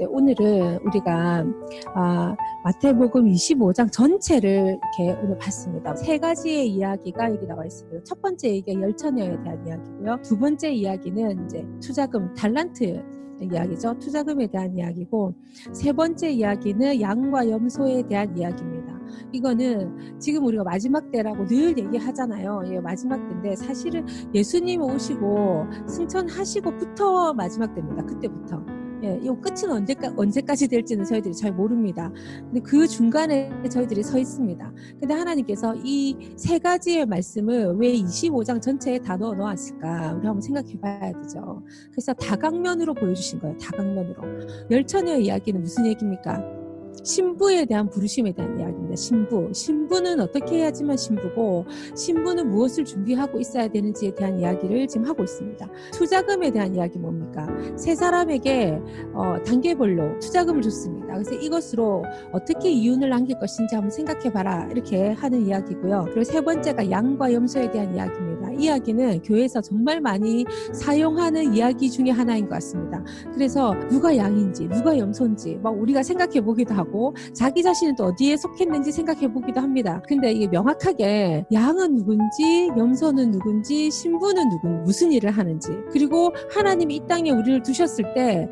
이제 오늘은 우리가 아, 마태복음 25장 전체를 이렇게 오늘 봤습니다. 세 가지의 이야기가 여기 나와 있습니다. 첫 번째 얘기가 열처녀에 대한 이야기고요. 두 번째 이야기는 이제 투자금 달란트 이야기죠. 투자금에 대한 이야기고 세 번째 이야기는 양과 염소에 대한 이야기입니다. 이거는 지금 우리가 마지막 때라고 늘 얘기하잖아요. 예, 마지막 때인데 사실은 예수님 오시고 승천하시고부터 마지막 때입니다. 그때부터. 예, 이 끝은 언제까, 언제까지 될지는 저희들이 잘 모릅니다. 근데 그 중간에 저희들이 서 있습니다. 근데 하나님께서 이 세 가지의 말씀을 왜 25장 전체에 다 넣어 놓았을까? 우리 한번 생각해 봐야 되죠. 그래서 다각면으로 보여주신 거예요. 다각면으로. 열처녀의 이야기는 무슨 얘기입니까? 신부에 대한 부르심에 대한 이야기입니다. 신부. 신부는 어떻게 해야지만 신부고, 신부는 무엇을 준비하고 있어야 되는지에 대한 이야기를 지금 하고 있습니다. 투자금에 대한 이야기 뭡니까? 세 사람에게 어, 단계별로 투자금을 줬습니다. 그래서 이것으로 어떻게 이윤을 남길 것인지 한번 생각해봐라. 이렇게 하는 이야기고요. 그리고 세 번째가 양과 염소에 대한 이야기입니다. 이 이야기는 교회에서 정말 많이 사용하는 이야기 중에 하나인 것 같습니다. 그래서 누가 양인지, 누가 염소인지, 막 우리가 생각해 보기도 하고, 자기 자신은 또 어디에 속했는지 생각해 보기도 합니다. 근데 이게 명확하게 양은 누군지 염소는 누군지 신부는 누군 무슨 일을 하는지 그리고 하나님이 이 땅에 우리를 두셨을 때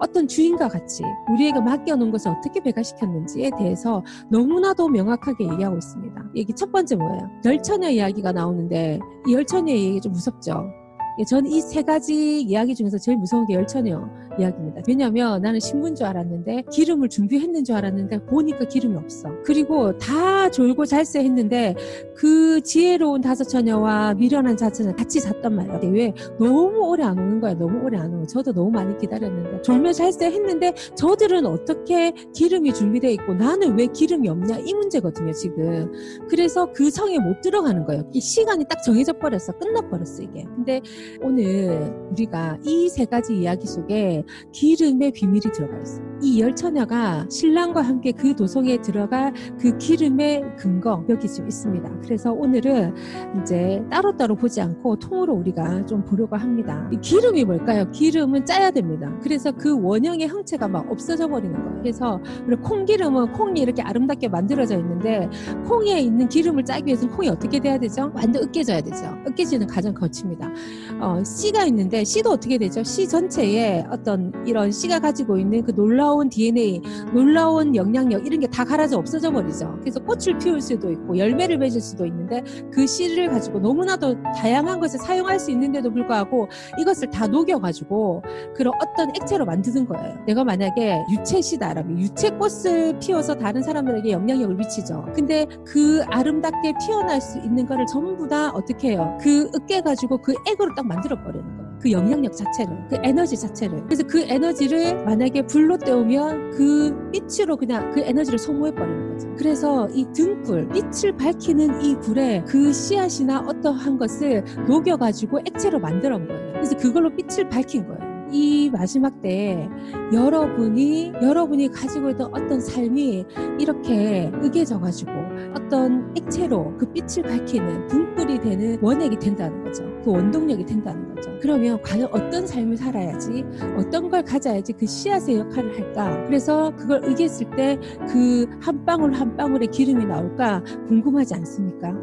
어떤 주인과 같이 우리에게 맡겨놓은 것을 어떻게 배가시켰는지에 대해서 너무나도 명확하게 얘기하고 있습니다. 여기 첫 번째 뭐예요? 열처녀 이야기가 나오는데 이 열처녀 얘기 좀 무섭죠. 예, 저는 이세 가지 이야기 중에서 제일 무서운 게 열처녀 이야기입니다. 왜냐하면 나는 신부인 줄 알았는데 기름을 준비했는 줄 알았는데 보니까 기름이 없어. 그리고 다 졸고 잘세 했는데 그 지혜로운 다섯 처녀와 미련한 자처녀 같이 잤단 말이야. 왜 너무 오래 안 오는 거야. 너무 오래 안 오고 저도 너무 많이 기다렸는데 졸며 잘세 했는데 저들은 어떻게 기름이 준비되어 있고 나는 왜 기름이 없냐 이 문제거든요 지금. 그래서 그 성에 못 들어가는 거예요. 이 시간이 딱 정해져 버렸어. 끝나버렸어 이게. 근데 오늘 우리가 이 세 가지 이야기 속에 기름의 비밀이 들어가 있어요. 이 열처녀가 신랑과 함께 그 도성에 들어가 그 기름의 근거 여기 지금 있습니다. 그래서 오늘은 이제 따로따로 보지 않고 통으로 우리가 좀 보려고 합니다. 이 기름이 뭘까요? 기름은 짜야 됩니다. 그래서 그 원형의 형체가 막 없어져 버리는 거예요. 그래서 우리 콩기름은 콩이 이렇게 아름답게 만들어져 있는데 콩에 있는 기름을 짜기 위해서는 콩이 어떻게 돼야 되죠? 완전 으깨져야 되죠. 으깨지는 과정 거칩니다. 어, 씨가 있는데 씨도 어떻게 되죠? 씨 전체에 어떤 이런 씨가 가지고 있는 그 놀라운 DNA, 놀라운 영향력 이런 게 다 갈아져 없어져 버리죠. 그래서 꽃을 피울 수도 있고 열매를 맺을 수도 있는데 그 씨를 가지고 너무나도 다양한 것을 사용할 수 있는데도 불구하고 이것을 다 녹여가지고 그런 어떤 액체로 만드는 거예요. 내가 만약에 유채 씨다라면 유채 꽃을 피워서 다른 사람들에게 영향력을 미치죠. 근데 그 아름답게 피어날 수 있는 거를 전부 다 어떻게 해요? 그 으깨 가지고 그 액으로 딱 만들어 버리는 거예요. 그 영향력 자체를, 그 에너지 자체를. 그래서 그 에너지를 만약에 불로 때우면 그 빛으로 그냥 그 에너지를 소모해 버리는 거죠. 그래서 이 등불, 빛을 밝히는 이 불에 그 씨앗이나 어떠한 것을 녹여가지고 액체로 만들어 온 거예요. 그래서 그걸로 빛을 밝힌 거예요. 이 마지막 때에 여러분이 여러분이 가지고 있던 어떤 삶이 이렇게 으개져 가지고 어떤 액체로 그 빛을 밝히는 등불이 되는 원액이 된다는 거죠. 그 원동력이 된다는 거죠. 그러면 과연 어떤 삶을 살아야지 어떤 걸 가져야지 그 씨앗의 역할을 할까? 그래서 그걸 으겠을 때 그 한 방울 한 방울의 기름이 나올까 궁금하지 않습니까?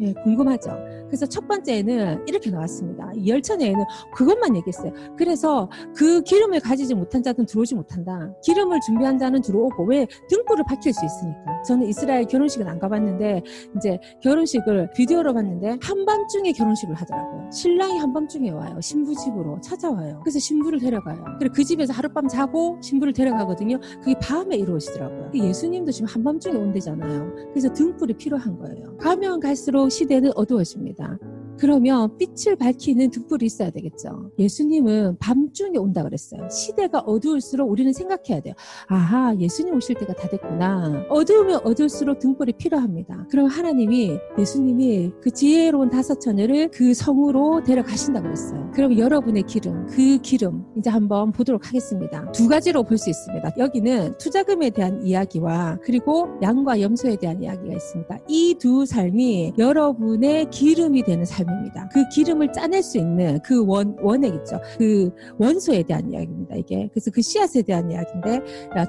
예, 궁금하죠. 그래서 첫 번째는 이렇게 나왔습니다. 열천에는 그것만 얘기했어요. 그래서 그 기름을 가지지 못한 자는 들어오지 못한다. 기름을 준비한 자는 들어오고 왜 등불을 밝힐 수 있으니까. 저는 이스라엘 결혼식은 안 가봤는데 이제 결혼식을 비디오로 봤는데 한밤중에 결혼식을 하더라고요. 신랑이 한밤중에 와요. 신부 집으로 찾아와요. 그래서 신부를 데려가요. 그리고 그 집에서 하룻밤 자고 신부를 데려가거든요. 그게 밤에 이루어지더라고요. 예수님도 지금 한밤중에 온대잖아요. 그래서 등불이 필요한 거예요. 가면 갈수록 시대는 어두워집니다. 그러면 빛을 밝히는 등불이 있어야 되겠죠. 예수님은 밤중에 온다 그랬어요. 시대가 어두울수록 우리는 생각해야 돼요. 아하, 예수님 오실 때가 다 됐구나. 어두우면 어두울수록 등불이 필요합니다. 그럼 하나님이 예수님이 그 지혜로운 다섯 처녀를 그 성으로 데려가신다 그랬어요. 그럼 여러분의 기름, 그 기름 이제 한번 보도록 하겠습니다. 두 가지로 볼 수 있습니다. 여기는 투자금에 대한 이야기와 그리고 양과 염소에 대한 이야기가 있습니다. 이 두 삶이 여러분의 기름이 되는 삶 기름입니다. 그 기름을 짜낼 수 있는 그 원, 원액 있죠. 그 원소에 대한 이야기입니다. 이게. 그래서 그 씨앗에 대한 이야기인데,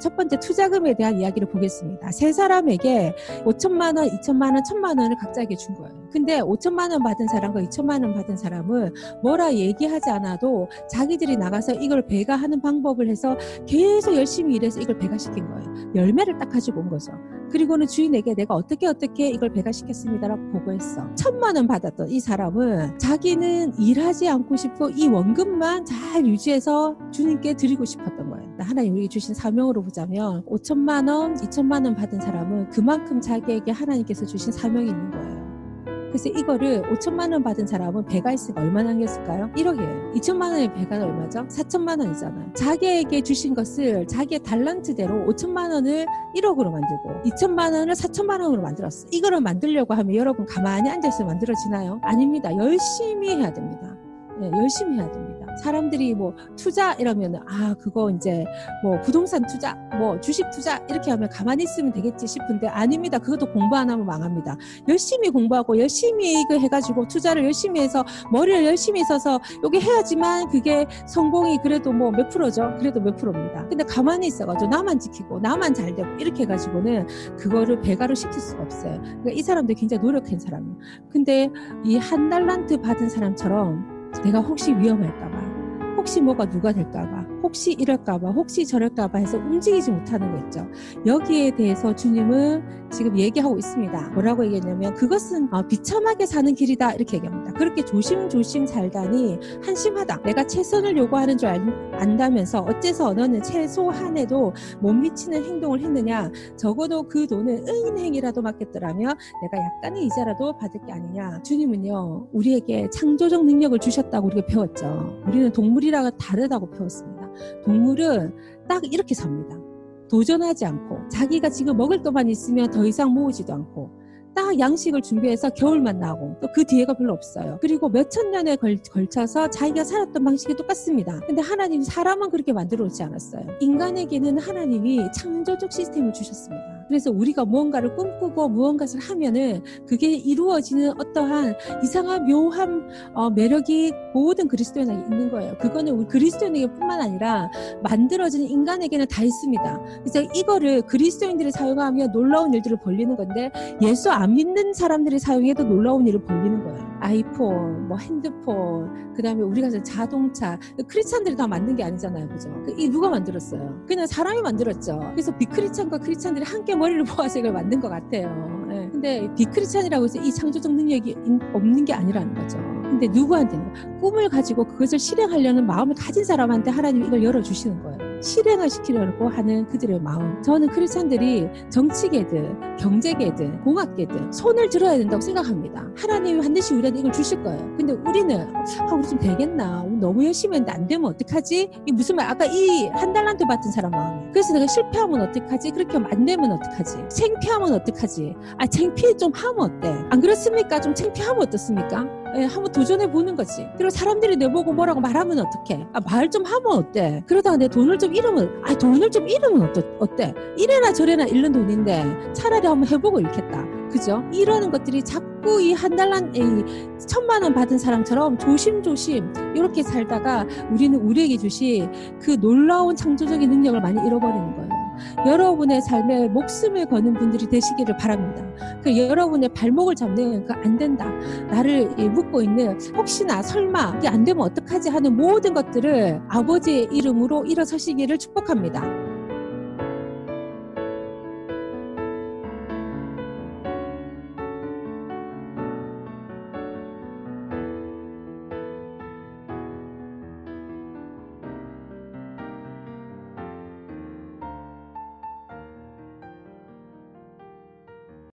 첫 번째 투자금에 대한 이야기를 보겠습니다. 세 사람에게 5천만 원, 2천만 원, 1천만 원을 각자에게 준 거예요. 근데 5천만 원 받은 사람과 2천만 원 받은 사람은 뭐라 얘기하지 않아도 자기들이 나가서 이걸 배가하는 방법을 해서 계속 열심히 일해서 이걸 배가시킨 거예요. 열매를 딱 가지고 온 거죠. 그리고는 주인에게 내가 어떻게 어떻게 이걸 배가시켰습니다라고 보고했어. 천만 원 받았던 이 사람은 자기는 일하지 않고 싶고 이 원금만 잘 유지해서 주님께 드리고 싶었던 거예요. 하나님 우리 주신 사명으로 보자면 5천만 원, 2천만 원 받은 사람은 그만큼 자기에게 하나님께서 주신 사명이 있는 거예요. 그래서 이거를 5천만 원 받은 사람은 배가 있으니까 얼마나 남겼을까요? 1억이에요. 2천만 원의 배가 얼마죠? 4천만 원이잖아요. 자기에게 주신 것을 자기의 달란트대로 5천만 원을 1억으로 만들고 2천만 원을 4천만 원으로 만들었어. 이거를 만들려고 하면 여러분 가만히 앉아서 만들어지나요? 아닙니다. 열심히 해야 됩니다. 네, 열심히 해야 됩니다. 사람들이 뭐 투자 이러면 아 그거 이제 뭐 부동산 투자 뭐 주식 투자 이렇게 하면 가만히 있으면 되겠지 싶은데 아닙니다. 그것도 공부 안 하면 망합니다. 열심히 공부하고 열심히 이거 해가지고 투자를 열심히 해서 머리를 열심히 써서 여기 해야지만 그게 성공이 그래도 뭐 몇 프로죠? 그래도 몇 프로입니다. 근데 가만히 있어가지고 나만 지키고 나만 잘 되고 이렇게 해가지고는 그거를 배가로 시킬 수가 없어요. 그러니까 이 사람들 굉장히 노력한 사람이에요. 근데 이 한 달란트 받은 사람처럼 내가 혹시 위험할까봐 혹시 뭐가 누가 될까봐, 혹시 이럴까봐, 혹시 저럴까봐 해서 움직이지 못하는 거 있죠. 여기에 대해서 주님은 지금 얘기하고 있습니다. 뭐라고 얘기했냐면 그것은 어, 비참하게 사는 길이다 이렇게 얘기합니다. 그렇게 조심조심 살다니 한심하다. 내가 최선을 요구하는 줄 안다면서 어째서 너는 최소한에도 못 미치는 행동을 했느냐. 적어도 그 돈은 은행이라도 맡겼더라면 내가 약간의 이자라도 받을 게 아니냐. 주님은요 우리에게 창조적 능력을 주셨다고 우리가 배웠죠. 우리는 동물이 우리랑은 다르다고 배웠습니다. 동물은 딱 이렇게 삽니다. 도전하지 않고 자기가 지금 먹을 것만 있으면 더 이상 모으지도 않고 딱 양식을 준비해서 겨울만 나고 또 그 뒤에가 별로 없어요. 그리고 몇 천 년에 걸, 걸쳐서 자기가 살았던 방식이 똑같습니다. 근데 하나님이 사람은 그렇게 만들어 오지 않았어요. 인간에게는 하나님이 창조적 시스템을 주셨습니다. 그래서 우리가 무언가를 꿈꾸고 무언가를 하면은 그게 이루어지는 어떠한 이상한 묘한 어, 매력이 모든 그리스도인에게 있는 거예요. 그거는 우리 그리스도인에게뿐만 아니라 만들어진 인간에게는 다 있습니다. 그래서 이거를 그리스도인들이 사용하면 놀라운 일들을 벌리는 건데 예수 안 믿는 사람들이 사용해도 놀라운 일을 벌리는 거예요. 아이폰, 뭐 핸드폰, 그 다음에 우리가 자동차, 크리스찬들이 다 만든 게 아니잖아요. 그죠? 그이 누가 만들었어요? 그냥 사람이 만들었죠. 그래서 비크리찬과 크리스찬들이 함께 머리를 모아서 이걸 만든 것 같아요. 네. 근데 비크리찬이라고 해서 이 창조적 능력이 없는 게 아니라는 거죠. 근데 누구한테는 꿈을 가지고 그것을 실행하려는 마음을 가진 사람한테 하나님이 이걸 열어주시는 거예요. 실행을 시키려고 하는 그들의 마음. 저는 크리스찬들이 정치계든 경제계든 공학계든 손을 들어야 된다고 생각합니다. 하나님이 반드시 우리한테 이걸 주실 거예요. 근데 우리는 아, 우리 좀 되겠나? 너무 열심히 했는데 안 되면 어떡하지? 이 무슨 말? 아까 이 한 달란트 받은 사람 마음이. 그래서 내가 실패하면 어떡하지? 그렇게 하면 안 되면 어떡하지? 창피하면 어떡하지? 아 창피해 좀 하면 어때? 안 그렇습니까? 좀 창피하면 어떻습니까? 예, 한번 도전해 보는 거지. 그리고 사람들이 내보고 뭐라고 말하면 어떡해? 아, 말 좀 하면 어때? 그러다가 내 돈을 좀 잃으면, 아, 돈을 좀 잃으면 어떠, 어때? 이래나 저래나 잃는 돈인데 차라리 한번 해보고 잃겠다. 그죠? 이러는 것들이 자꾸 이 한 달란, 이 천만 원 받은 사람처럼 조심조심 이렇게 살다가 우리는 우리에게 주신 그 놀라운 창조적인 능력을 많이 잃어버리는 거예요. 여러분의 삶에 목숨을 거는 분들이 되시기를 바랍니다. 그 여러분의 발목을 잡는 그 안 된다. 나를 묶고 있는 혹시나 설마 이게 안 되면 어떡하지 하는 모든 것들을 아버지의 이름으로 일어서시기를 축복합니다.